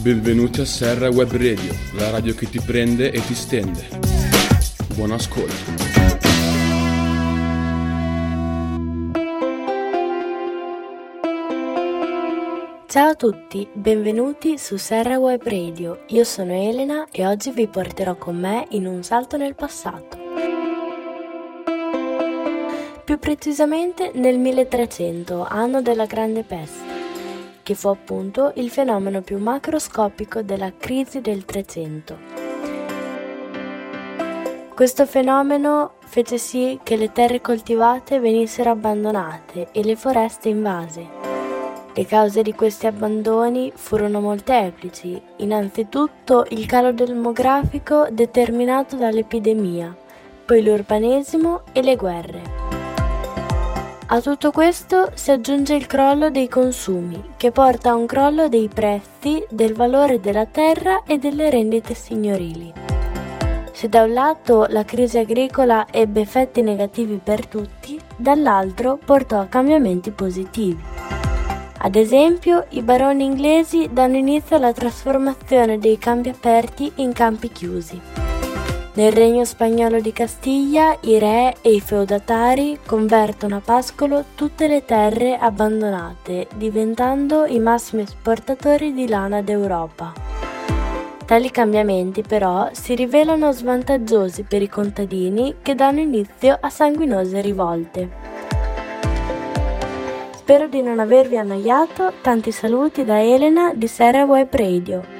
Benvenuti a Serra Web Radio, la radio che ti prende e ti stende. Buon ascolto. Ciao a tutti, benvenuti su Serra Web Radio. Io sono Elena e oggi vi porterò con me in un salto nel passato. Più precisamente nel 1300, anno della Grande Peste che fu appunto il fenomeno più macroscopico della crisi del Trecento. Questo fenomeno fece sì che le terre coltivate venissero abbandonate e le foreste invase. Le cause di questi abbandoni furono molteplici, innanzitutto il calo demografico determinato dall'epidemia, poi l'urbanesimo e le guerre. A tutto questo si aggiunge il crollo dei consumi, che porta a un crollo dei prezzi, del valore della terra e delle rendite signorili. Se da un lato la crisi agricola ebbe effetti negativi per tutti, dall'altro portò a cambiamenti positivi. Ad esempio, i baroni inglesi danno inizio alla trasformazione dei campi aperti in campi chiusi. Nel regno spagnolo di Castiglia i re e i feudatari convertono a pascolo tutte le terre abbandonate, diventando i massimi esportatori di lana d'Europa. Tali cambiamenti però si rivelano svantaggiosi per i contadini che danno inizio a sanguinose rivolte. Spero di non avervi annoiato, tanti saluti da Elena di Serra Web Radio.